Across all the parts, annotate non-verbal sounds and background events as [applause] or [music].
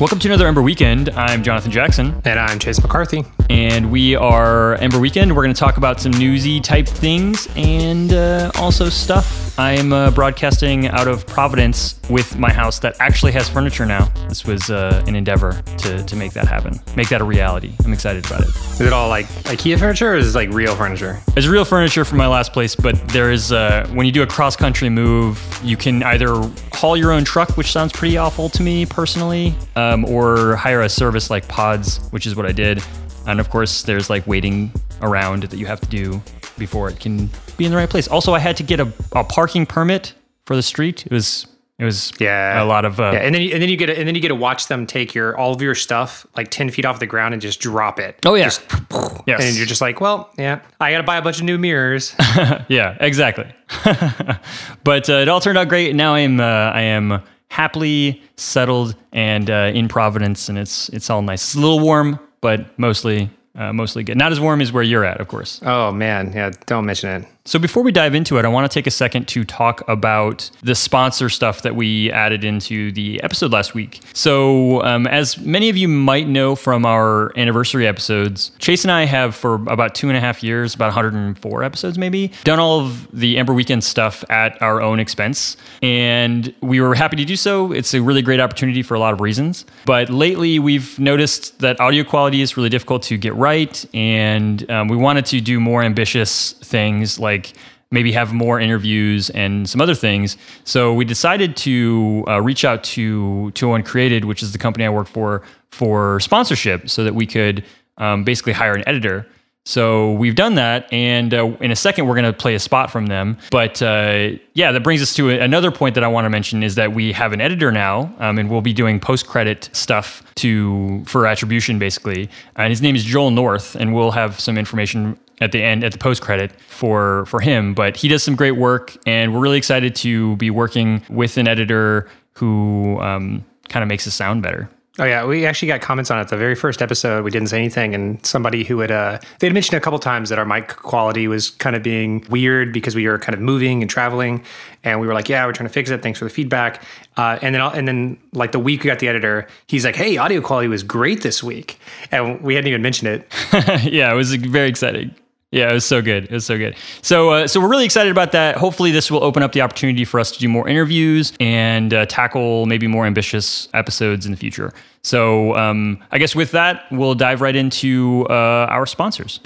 Welcome to another Ember Weekend. I'm Jonathan Jackson. And I'm Chase McCarthy. And we are Ember Weekend. We're going to talk about some newsy type things and uh, also stuff. I'm uh, broadcasting out of Providence with my house that actually has furniture now. This was uh, an endeavor to, to make that happen, make that a reality. I'm excited about it. Is it all like IKEA furniture or is it like real furniture? It's real furniture from my last place, but there is, uh, when you do a cross country move, you can either haul your own truck, which sounds pretty awful to me personally, um, or hire a service like Pods, which is what I did. And of course, there's like waiting around that you have to do before it can be in the right place. Also, I had to get a, a parking permit for the street. It was it was yeah a lot of uh, yeah. and then you, and then you get to, and then you get to watch them take your all of your stuff like ten feet off the ground and just drop it. Oh yeah, just, [laughs] yes. and you're just like, well, yeah, I got to buy a bunch of new mirrors. [laughs] yeah, exactly. [laughs] but uh, it all turned out great. Now I am uh, I am happily settled and uh, in Providence, and it's it's all nice. It's a little warm, but mostly uh, mostly good. Not as warm as where you're at, of course. Oh man, yeah, don't mention it. So before we dive into it, I want to take a second to talk about the sponsor stuff that we added into the episode last week. So, um, as many of you might know from our anniversary episodes, Chase and I have for about two and a half years, about 104 episodes maybe, done all of the Ember Weekend stuff at our own expense, and we were happy to do so. It's a really great opportunity for a lot of reasons. But lately, we've noticed that audio quality is really difficult to get right, and um, we wanted to do more ambitious things like like maybe have more interviews and some other things. So we decided to uh, reach out to 201 Created, which is the company I work for, for sponsorship so that we could um, basically hire an editor. So we've done that, and uh, in a second we're going to play a spot from them. But uh, yeah, that brings us to another point that I want to mention is that we have an editor now, um, and we'll be doing post credit stuff to for attribution basically. And his name is Joel North, and we'll have some information at the end at the post credit for for him but he does some great work and we're really excited to be working with an editor who um, kind of makes us sound better Oh yeah, we actually got comments on it. The very first episode, we didn't say anything, and somebody who had uh, they had mentioned a couple times that our mic quality was kind of being weird because we were kind of moving and traveling, and we were like, "Yeah, we're trying to fix it. Thanks for the feedback." Uh, and then and then like the week we got the editor, he's like, "Hey, audio quality was great this week," and we hadn't even mentioned it. [laughs] yeah, it was very exciting. Yeah, it was so good. It was so good. So, uh, so we're really excited about that. Hopefully, this will open up the opportunity for us to do more interviews and uh, tackle maybe more ambitious episodes in the future. So, um, I guess with that, we'll dive right into uh, our sponsors.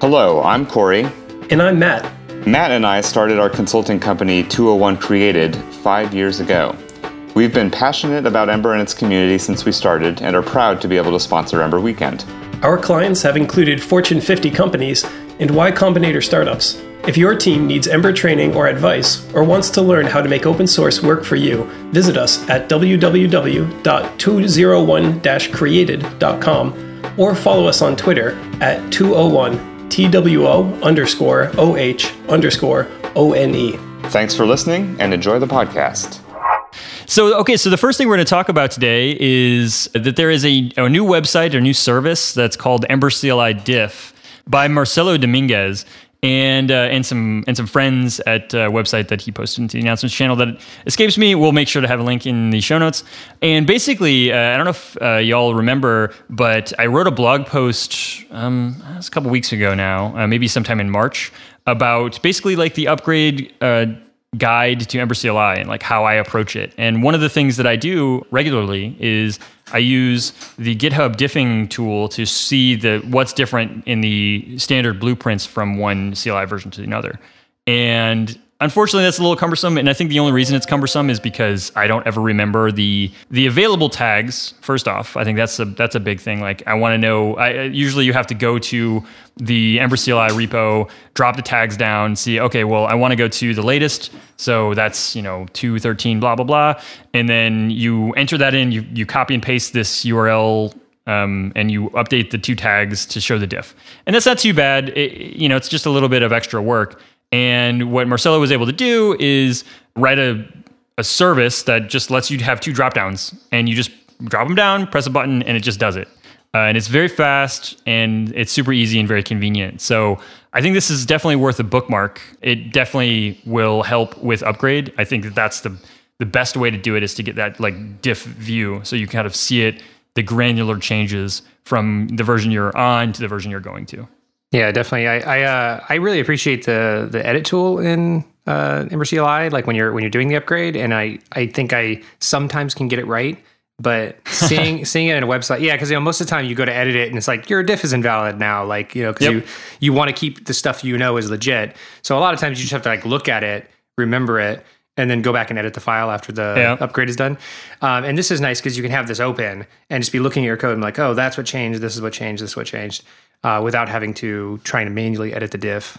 Hello, I'm Corey. And I'm Matt. Matt and I started our consulting company 201 Created five years ago. We've been passionate about Ember and its community since we started and are proud to be able to sponsor Ember Weekend. Our clients have included Fortune 50 companies and Y Combinator startups. If your team needs Ember training or advice, or wants to learn how to make open source work for you, visit us at www.201-created.com or follow us on Twitter at 201 TWO oh underscore OH underscore ONE. Thanks for listening and enjoy the podcast. So, okay, so the first thing we're going to talk about today is that there is a, a new website, a new service that's called Ember CLI Diff by Marcelo Dominguez and uh, and some and some friends at a website that he posted into the announcements channel that escapes me. We'll make sure to have a link in the show notes. And basically, uh, I don't know if uh, y'all remember, but I wrote a blog post um, a couple weeks ago now, uh, maybe sometime in March, about basically like the upgrade uh, guide to Ember CLI and like how I approach it. And one of the things that I do regularly is I use the GitHub diffing tool to see the what's different in the standard blueprints from one CLI version to another. And Unfortunately, that's a little cumbersome, and I think the only reason it's cumbersome is because I don't ever remember the the available tags. First off, I think that's a that's a big thing. Like I want to know. I, usually, you have to go to the Ember CLI repo, drop the tags down, see. Okay, well, I want to go to the latest, so that's you know two thirteen blah blah blah, and then you enter that in. You you copy and paste this URL um, and you update the two tags to show the diff. And that's not too bad. It, you know, it's just a little bit of extra work. And what Marcelo was able to do is write a, a service that just lets you have two drop downs and you just drop them down, press a button, and it just does it. Uh, and it's very fast and it's super easy and very convenient. So I think this is definitely worth a bookmark. It definitely will help with upgrade. I think that that's the the best way to do it is to get that like diff view so you kind of see it the granular changes from the version you're on to the version you're going to. Yeah, definitely. I I, uh, I really appreciate the the edit tool in uh, Ember CLI, like when you're when you're doing the upgrade, and I I think I sometimes can get it right. But [laughs] seeing seeing it in a website, yeah, because you know most of the time you go to edit it and it's like your diff is invalid now, like you know because Yep. you you want to keep the stuff you know is legit. So a lot of times you just have to like look at it, remember it, and then go back and edit the file after the Yeah. upgrade is done. Um, and this is nice because you can have this open and just be looking at your code and like, oh, that's what changed. This is what changed. This is what changed, uh, without having to trying to manually edit the diff.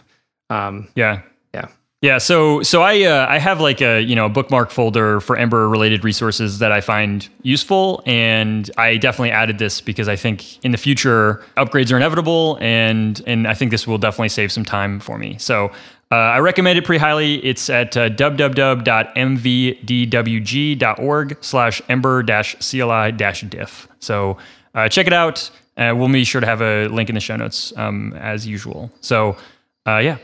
Um, Yeah. yeah. Yeah, so so I uh, I have like a you know a bookmark folder for Ember related resources that I find useful, and I definitely added this because I think in the future upgrades are inevitable, and and I think this will definitely save some time for me. So uh, I recommend it pretty highly. It's at uh, www.mvdwg.org slash ember-cli-diff. So uh, check it out. Uh, we'll be sure to have a link in the show notes um, as usual. So uh, yeah,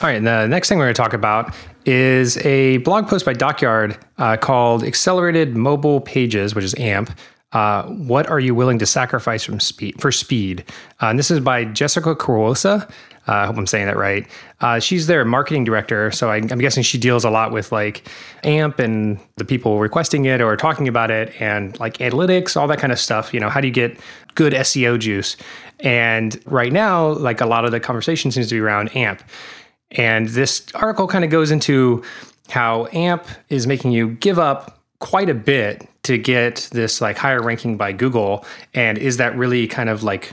All right. The next thing we're going to talk about is a blog post by Dockyard uh, called Accelerated Mobile Pages, which is AMP. Uh, what are you willing to sacrifice from speed for speed? Uh, and this is by Jessica Carosa. Uh, I hope I'm saying that right. Uh, she's their marketing director, so I, I'm guessing she deals a lot with like AMP and the people requesting it or talking about it, and like analytics, all that kind of stuff. You know, how do you get good SEO juice? And right now, like a lot of the conversation seems to be around AMP. And this article kind of goes into how AMP is making you give up quite a bit to get this like higher ranking by Google. And is that really kind of like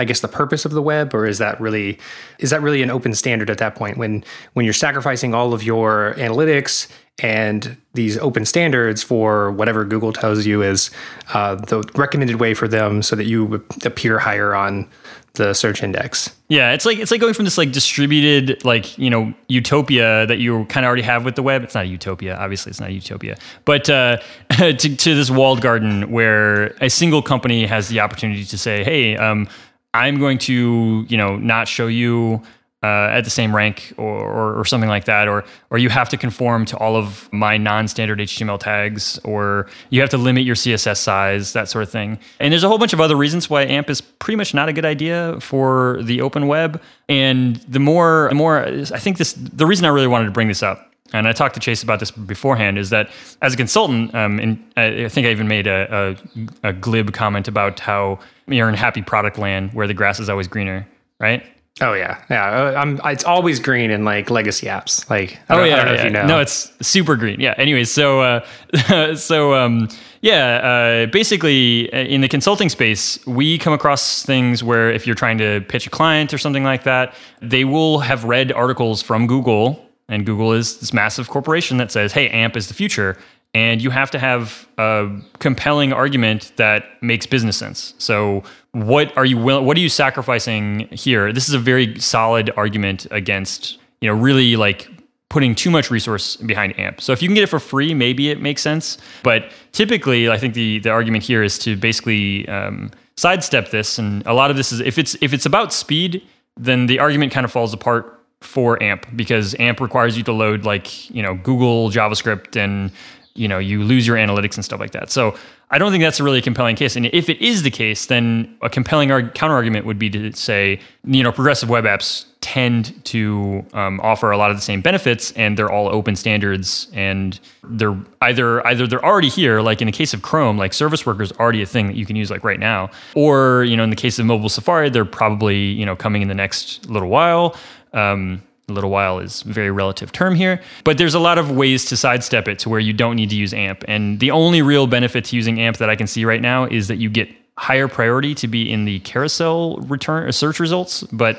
I guess the purpose of the web, or is that really is that really an open standard at that point when when you're sacrificing all of your analytics and these open standards for whatever Google tells you is uh, the recommended way for them so that you appear higher on the search index? Yeah, it's like it's like going from this like distributed like you know utopia that you kind of already have with the web. It's not a utopia, obviously, it's not a utopia, but uh, [laughs] to, to this walled garden where a single company has the opportunity to say, "Hey, um, I'm going to you know not show you." Uh, at the same rank or, or, or something like that, or or you have to conform to all of my non-standard HTML tags, or you have to limit your CSS size, that sort of thing. And there's a whole bunch of other reasons why AMP is pretty much not a good idea for the open web. And the more, the more, I think this, the reason I really wanted to bring this up and I talked to Chase about this beforehand, is that as a consultant, um, and I think I even made a, a, a glib comment about how you're in happy product land where the grass is always greener, right? Oh yeah, yeah. uh, I'm. It's always green in like legacy apps. Like I don't, oh yeah, I don't know yeah. if you know. No, it's super green. Yeah. Anyways, so uh, [laughs] so um, yeah, uh, basically uh, in the consulting space, we come across things where if you're trying to pitch a client or something like that, they will have read articles from Google, and Google is this massive corporation that says, "Hey, AMP is the future." And you have to have a compelling argument that makes business sense. So, what are you What are you sacrificing here? This is a very solid argument against you know really like putting too much resource behind AMP. So if you can get it for free, maybe it makes sense. But typically, I think the the argument here is to basically um, sidestep this. And a lot of this is if it's if it's about speed, then the argument kind of falls apart for AMP because AMP requires you to load like you know Google JavaScript and you know you lose your analytics and stuff like that. So I don't think that's a really compelling case. And if it is the case, then a compelling arg- counter argument would be to say, you know, progressive web apps tend to um, offer a lot of the same benefits, and they're all open standards, and they're either either they're already here, like in the case of Chrome, like Service Worker is already a thing that you can use like right now, or you know, in the case of mobile Safari, they're probably you know coming in the next little while. Um, little while is a very relative term here, but there's a lot of ways to sidestep it to where you don't need to use AMP. And the only real benefit to using AMP that I can see right now is that you get higher priority to be in the carousel return or search results. But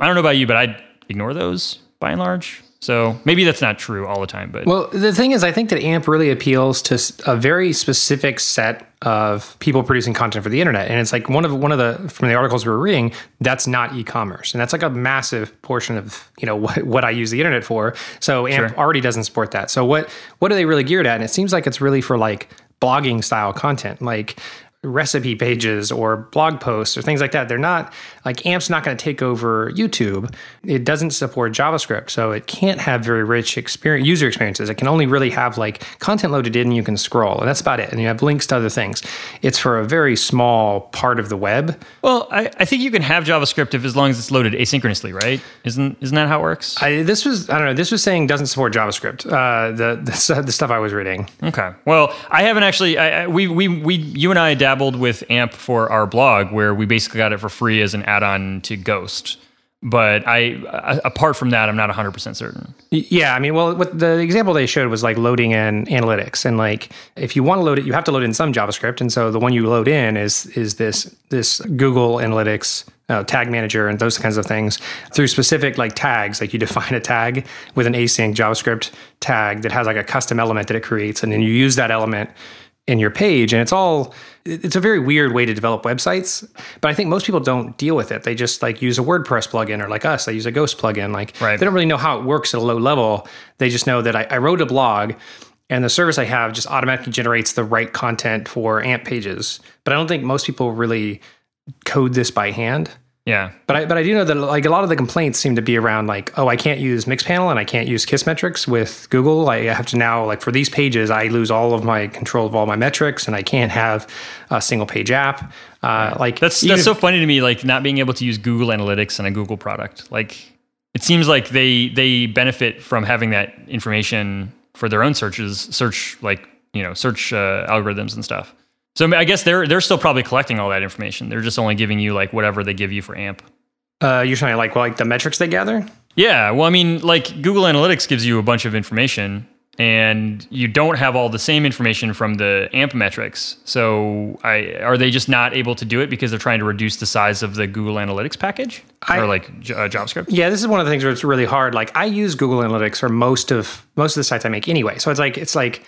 I don't know about you, but I'd ignore those by and large. So maybe that's not true all the time, but Well, the thing is, I think that AMP really appeals to a very specific set of people producing content for the internet, and it's like one of one of the from the articles we were reading. That's not e-commerce, and that's like a massive portion of you know [laughs] what, what I use the internet for. So AMP Sure. already doesn't support that. So what what are they really geared at? And it seems like it's really for like blogging style content, like recipe pages or blog posts or things like that. They're not like AMP's not going to take over YouTube. It doesn't support JavaScript, so it can't have very rich experience, user experiences. It can only really have like content loaded in, and you can scroll, and that's about it. And you have links to other things. It's for a very small part of the web. Well, I, I think you can have JavaScript if as long as it's loaded asynchronously, right? Isn't isn't that how it works? I, this was I don't know. This was saying doesn't support JavaScript. Uh, the, the [laughs] the stuff I was reading. Okay. Well, I haven't actually. I, I, we we we you and I dabbled with AMP for our blog, where we basically got it for free as an add-on to Ghost. But I, apart from that, I'm not 100 percent certain. Yeah, I mean, well, what the example they showed was like loading in analytics, and like if you want to load it, you have to load in some JavaScript, and so the one you load in is is this this Google Analytics uh, tag manager and those kinds of things through specific like tags. Like you define a tag with an async JavaScript tag that has like a custom element that it creates, and then you use that element in your page and it's all it's a very weird way to develop websites but i think most people don't deal with it. They just like use a wordpress plugin or like us they use a ghost plugin like right. they don't really know how it works at a low level. They just know that I, I wrote a blog and the service i have just automatically generates the right content for amp pages. But i don't think most people really code this by hand yeah. But I but I do know that like a lot of the complaints seem to be around like, oh, I can't use Mixpanel and I can't use Kissmetrics with Google. I have to now like for these pages, I lose all of my control of all my metrics and I can't have a single page app. Uh, like that's that's so funny to me, like not being able to use Google Analytics and a Google product. Like it seems like they they benefit from having that information for their own searches, search like you know search uh, algorithms and stuff. So I guess they're they're still probably collecting all that information. They're just only giving you like whatever they give you for AMP. Uh, you're saying like well, like the metrics they gather? Yeah. Well, I mean, like Google Analytics gives you a bunch of information, and you don't have all the same information from the AMP metrics. So, I are they just not able to do it because they're trying to reduce the size of the Google Analytics package I, or like uh, JavaScript? Yeah, this is one of the things where it's really hard. Like I use Google Analytics for most of most of the sites I make anyway. So it's like it's like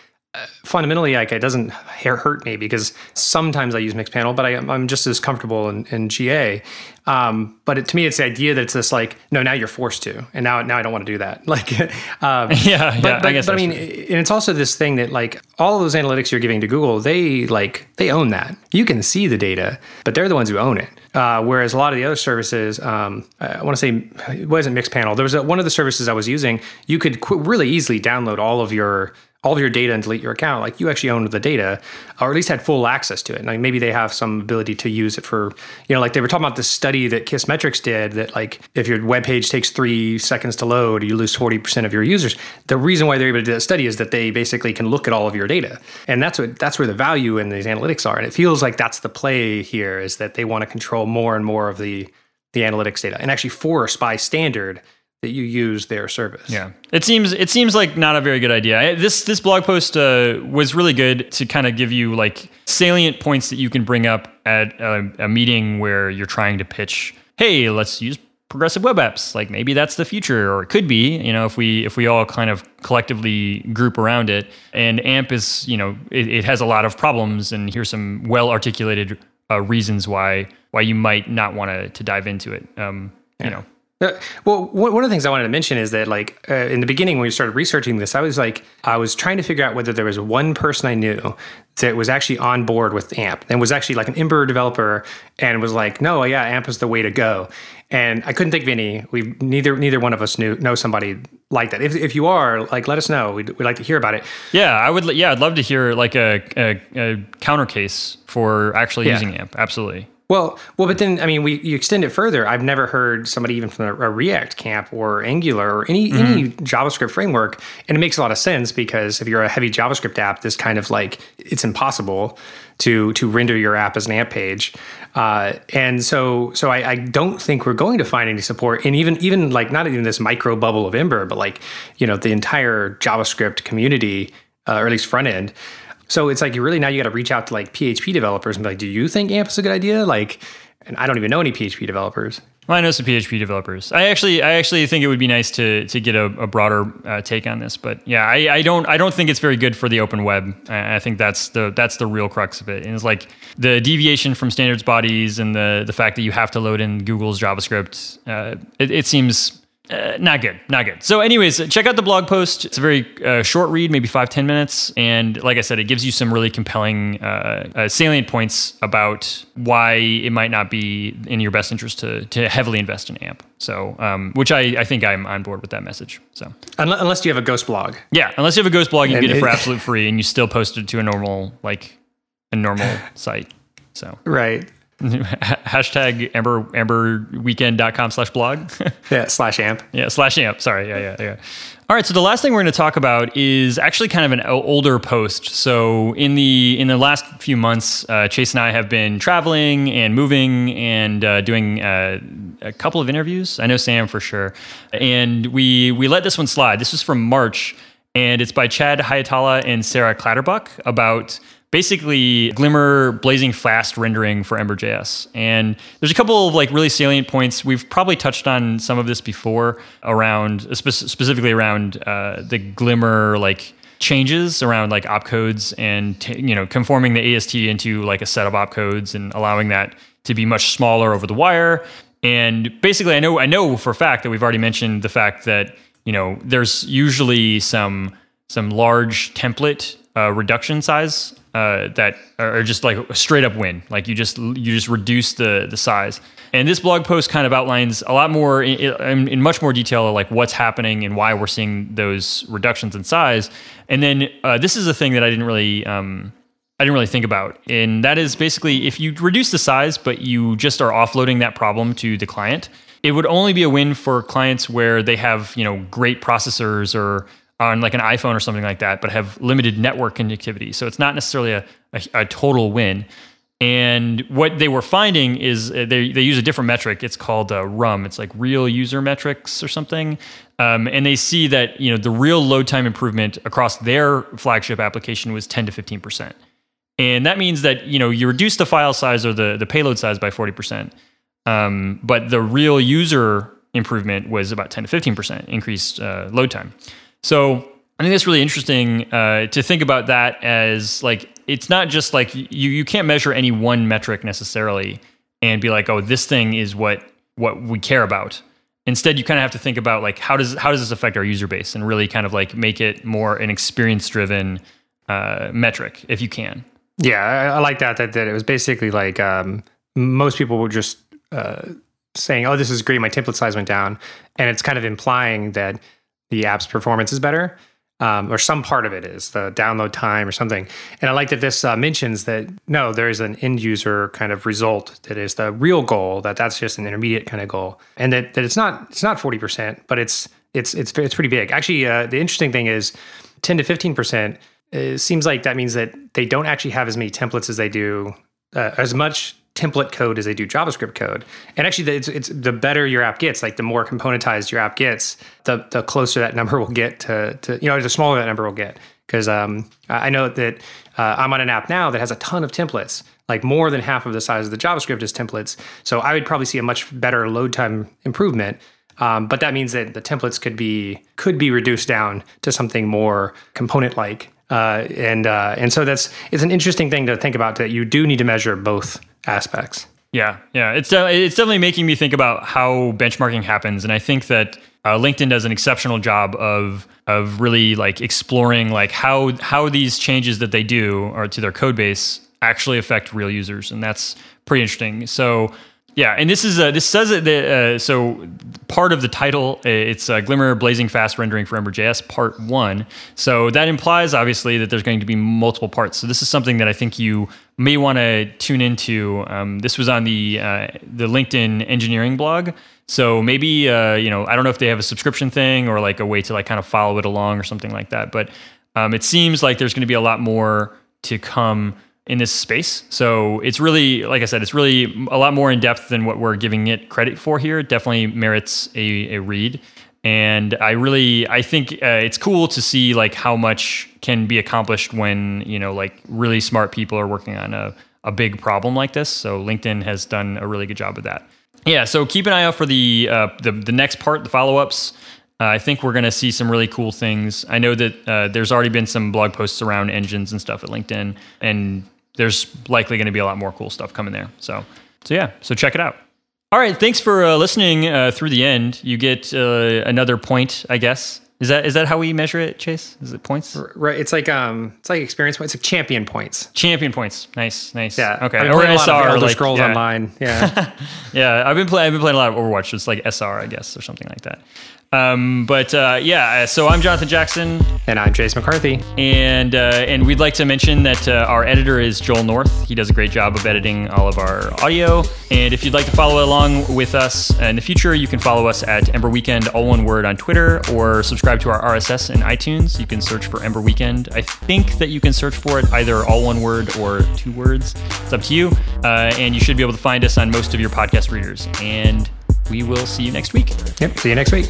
fundamentally like it doesn't hurt me because sometimes I use Mixpanel, but I, am just as comfortable in, in GA. Um, but it, to me, it's the idea that it's just like, no, now you're forced to, and now now I don't want to do that. [laughs] Like, um, [laughs] yeah, but, yeah, but, I guess. But I mean, and it's also this thing that like all of those analytics you're giving to Google, they like they own that. You can see the data, but they're the ones who own it. Uh, whereas a lot of the other services, um, I want to say it wasn't Mixpanel. There was a, one of the services I was using. You could qu- really easily download all of your all of your data and delete your account, like you actually owned the data, or at least had full access to it. Like maybe they have some ability to use it for, you know, like they were talking about this study that Kissmetrics did that like if your web page takes three seconds to load, you lose 40% of your users. The reason why they're able to do that study is that they basically can look at all of your data. And that's what that's where the value in these analytics are. And it feels like that's the play here is that they want to control more and more of the the analytics data and actually force by standard that you use their service. Yeah, it seems it seems like not a very good idea. This this blog post uh, was really good to kind of give you like salient points that you can bring up at a, a, meeting where you're trying to pitch. Hey, let's use progressive web apps. Like maybe that's the future, or it could be. You know, if we if we all kind of collectively group around it. And AMP is you know it, it has a lot of problems, and here's some well articulated uh, reasons why why you might not want to to dive into it. Um, yeah. You know. Uh, well, one of the things I wanted to mention is that, like, uh, in the beginning when we started researching this, I was like, I was trying to figure out whether there was one person I knew that was actually on board with AMP and was actually like an Ember developer and was like, no, yeah, AMP is the way to go. And I couldn't think of any. We neither neither one of us knew know somebody like that. If, if you are, like, let us know. We'd, we'd like to hear about it. Yeah, I would. Yeah, I'd love to hear like a, a, a counter case for actually yeah. using AMP. Absolutely. Well, well, but then I mean, we you extend it further. I've never heard somebody even from a, a React camp or Angular or any mm-hmm. any JavaScript framework, and it makes a lot of sense because if you're a heavy JavaScript app, this kind of like it's impossible to to render your app as an AMP page, uh, and so so I, I, don't think we're going to find any support, and even even like not even this micro bubble of Ember, but like you know the entire JavaScript community, uh, or at least front end. So it's like you really now you got to reach out to like PHP developers and be like, do you think AMP is a good idea? Like, and I don't even know any PHP developers. Well, I know some PHP developers. I actually, I actually think it would be nice to to get a, a broader uh, take on this. But yeah, I, I, don't, I don't think it's very good for the open web. I, I think that's the that's the real crux of it. And it's like the deviation from standards bodies and the the fact that you have to load in Google's JavaScript. Uh, it, it seems uh, not good, not good. So, anyways, check out the blog post. It's a very uh, short read, maybe five ten minutes, and like I said, it gives you some really compelling uh, uh, salient points about why it might not be in your best interest to to heavily invest in AMP. So, um, which I, I think I'm on board with that message. So, Unless, unless you have a ghost blog. yeah, unless you have a ghost blog, you can And get it for absolute free, and you still post it to a normal like a normal [laughs] site. So, Right. [laughs] hashtag ember emberweekend.com slash blog. [laughs] Yeah, slash amp. Yeah, slash amp. Sorry. Yeah, yeah, yeah. All right. So the last thing we're going to talk about is actually kind of an older post. So in the in the last few months, uh, Chase and I have been traveling and moving and uh, doing uh, a couple of interviews. I know Sam for sure, and we we let this one slide. This was from March, and it's by Chad Hietala and Sarah Clatterbuck about basically Glimmer blazing fast rendering for Ember.js. And there's a couple of like really salient points. We've probably touched on some of this before around spe- specifically around uh, the Glimmer like changes around like opcodes and t- you know conforming the AST into like a set of opcodes and allowing that to be much smaller over the wire. And basically, I know I know for a fact that we've already mentioned the fact that you know there's usually some some large template uh, reduction size uh, that are just like a straight up win. Like you just you just reduce the the size. And this blog post kind of outlines a lot more in, in, much more detail, of like what's happening and why we're seeing those reductions in size. And then uh, this is a thing that I didn't really. Um, I didn't really think about. And that is basically if you reduce the size, but you just are offloading that problem to the client, it would only be a win for clients where they have, you know, great processors or on like an iPhone or something like that, but have limited network connectivity. So it's not necessarily a, a, a total win. And what they were finding is uh, they, they use a different metric. It's called uh, RUM. It's like real user metrics or something. Um, and they see that you know the real load time improvement across their flagship application was 10 to 15 percent. And that means that you know you reduce the file size or the, the payload size by 40%. Um, but the real user improvement was about 10 to 15% increased uh, load time. So I think that's really interesting uh, to think about that as like it's not just like you you can't measure any one metric necessarily and be like oh this thing is what what we care about. Instead, you kind of have to think about like how does how does this affect our user base and really kind of like make it more an experience driven uh, metric if you can. Yeah, I, I like that, that. That it was basically like um, most people were just uh, saying, "Oh, this is great. My template size went down," and it's kind of implying that the app's performance is better, um, or some part of it is the download time or something. And I like that this uh, mentions that no, there is an end user kind of result that is the real goal. That that's just an intermediate kind of goal, and that, that it's not it's not forty percent, but it's it's it's it's pretty big. Actually, uh, the interesting thing is ten to fifteen percent it seems like that means that they don't actually have as many templates as they do uh, as much template code as they do JavaScript code. And actually, it's, it's the better your app gets, like the more componentized your app gets, the the closer that number [laughs] will get to, to you know the smaller that number will get. Because um, I I know that uh, I'm on an app now that has a ton of templates, like more than half of the size of the JavaScript is templates. So I would probably see a much better load time improvement. Um, but that means that the templates could be could be reduced down to something more component like. Uh, and uh, and so that's it's an interesting thing to think about that you do need to measure both aspects. Yeah, yeah, it's it's definitely making me think about how benchmarking happens, and I think that uh, LinkedIn does an exceptional job of of really like exploring like how how these changes that they do or to their code base actually affect real users, and that's pretty interesting. So. Yeah, and this is uh, this says it. That, uh, so part of the title uh, it's uh, Glimmer Blazing Fast Rendering for Ember.js Part One. So that implies obviously that there's going to be multiple parts. So this is something that I think you may want to tune into. Um, this was on the uh, the LinkedIn engineering blog. So maybe uh, you know I don't know if they have a subscription thing or like a way to like kind of follow it along or something like that. But um, it seems like there's going to be a lot more to come in this space. So it's really, like I said, it's really a lot more in depth than what we're giving it credit for here. It definitely merits a, a read. And I really, I think uh, it's cool to see like how much can be accomplished when you know like really smart people are working on a, a big problem like this. So LinkedIn has done a really good job of that. Yeah. So keep an eye out for the uh, the, the next part, the follow ups. Uh, I think we're going to see some really cool things. I know that uh, there's already been some blog posts around engines and stuff at LinkedIn, and there's likely going to be a lot more cool stuff coming there. So, so yeah, so check it out. All right, thanks for uh, listening uh, through the end. You get uh, another point, I guess. Is that is that how we measure it, Chase? Is it points? Right. It's like um, it's like experience points. It's like champion points. Champion points. Nice, nice. Yeah. Okay. I've playing a lot of Elder Scrolls yeah. Online. [laughs] Yeah. yeah, I've been playing. I've been playing a lot of Overwatch. It's like SR, I guess, or something like that. Um, but uh, yeah, so I'm Jonathan Jackson, and I'm Chase McCarthy, and uh, and we'd like to mention that uh, our editor is Joel North. He does a great job of editing all of our audio. And if you'd like to follow along with us in the future, you can follow us at Ember Weekend, all one word, on Twitter, or subscribe to our RSS in iTunes. You can search for Ember Weekend. I think that you can search for it either all one word or two words. It's up to you. Uh, and you should be able to find us on most of your podcast readers. And we will see you next week. Yep. See you next week.